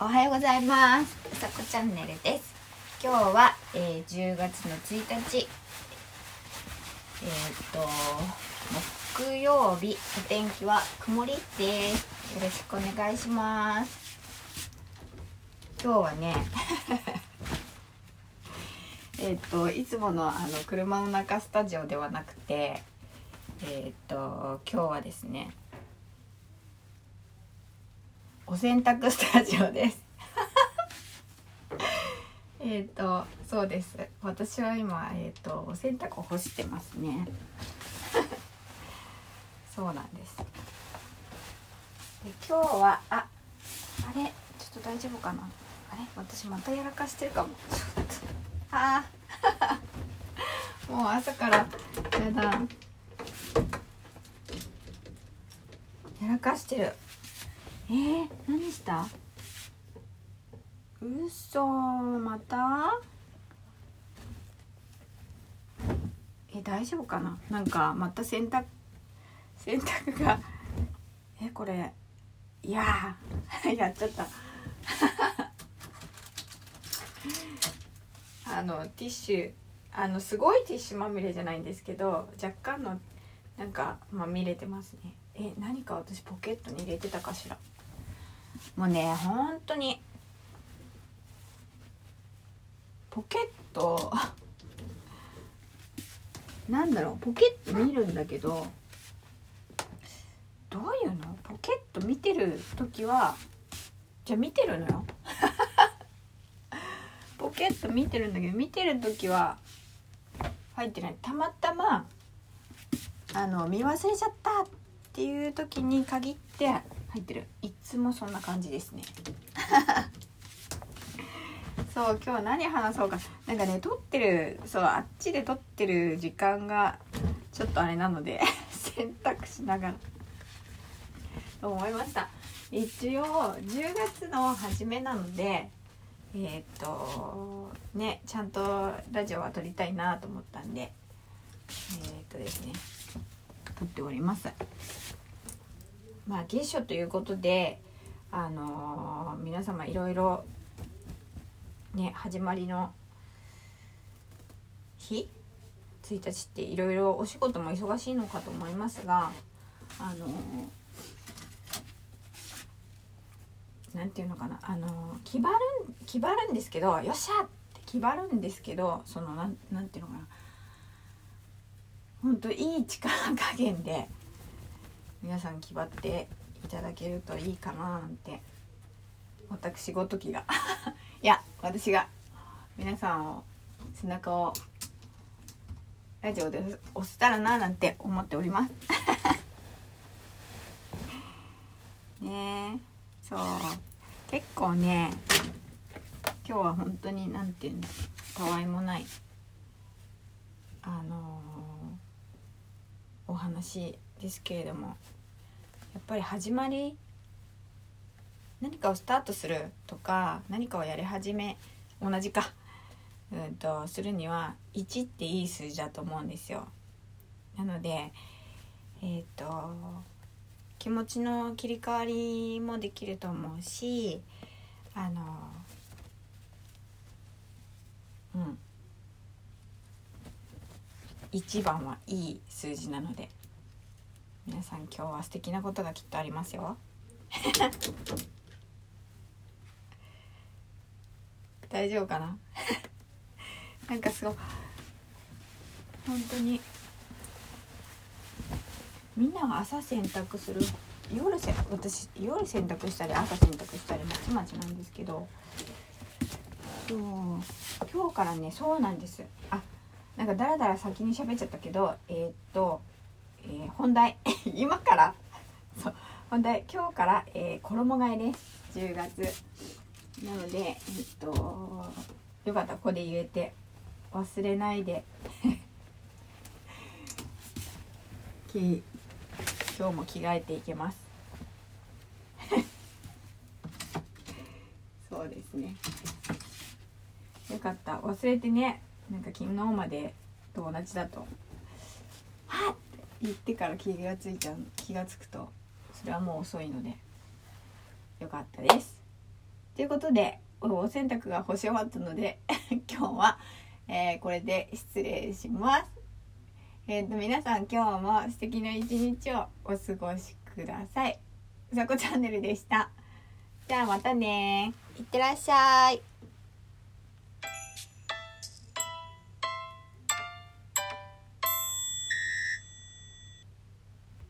おはようございます。うさこチャンネルです。今日は、えー、10月の1日。えー、っと木曜日お天気は曇りです。よろしくお願いします。今日はね えっといつものあの車の中スタジオではなくてえー、っと今日はですねお洗濯スタジオです。えっとそうです。私は今えっ、とお洗濯を干してますね。そうなんです。で今日はああれちょっと大丈夫かな？あれ？私またやらかしてるかも。あもう朝からやだやらかしてる。えー、何した？うそまた？え大丈夫かな？なんかまた洗濯洗濯がえこれいや やっちゃった。あのティッシュあのすごいティッシュまみれじゃないんですけど若干のなんかまみれてますね。え何か私ポケットに入れてたかしら？もうね本当に。ポケット。なんだろうポケット見るんだけど。どういうの？ポケット見てる時は。じゃあ見てるのよ。ポケット見てるんだけど見てる時は。入ってない。たまたま。あの見忘れちゃったっていう時に限って入ってる。いつもそんな感じですね。そう今日何話そうか。なんかね撮ってるそうあっちで撮ってる時間がちょっとあれなので 洗濯しながら。と思いました。一応10月の初めなのでえっ、とねちゃんとラジオは撮りたいなと思ったんでえっ、とですね撮っております。まあ月初ということであのー、皆様いろいろね始まりの日1日っていろいろお仕事も忙しいのかと思いますがあの何、ー、て言うのかなあのー、気張る気張るんですけどよっしゃって気張るんですけどそのなんなんていうのかなほんといい力加減で皆さん気張っていただけるといいかななんて私ごときが。いや私が。皆さんを背中をラジオで押せたらななんて思っております。ねえ。そう。結構ね今日は本当に何て言うんだたわいもないあのー、お話ですけれどもやっぱり始まり何かをスタートするとか何かをやり始め同じかうんとするには1っていい数字だと思うんですよ。なのでえっ、ー、と気持ちの切り替わりもできると思うしあのうん1番はいい数字なので皆さん今日は素敵なことがきっとありますよ。大丈夫かな？なんかすごい。本当に。みんなが朝洗濯する。夜せ私夜洗濯したり朝洗濯したりまちまちなんですけど。そう。今日からねそうなんです。あなんかだらだら先に喋っちゃったけどえー、っと、本題。今から。そう。本題。今日から、えー、衣替えです10月。なのでえっとよかったここで言えて。忘れないで。今日も着替えていけます。そうですね。よかった。忘れてね。なんか昨日までと同じだと。言ってから気がついちゃう気がつくとそれはもう遅いのでよかったですということでお洗濯が干し終わったので 今日は、えー、これで失礼します。えっ、ー、と皆さん今日も素敵な一日をお過ごしください。うさこチャンネルでした。じゃあまたねいってらっしゃい。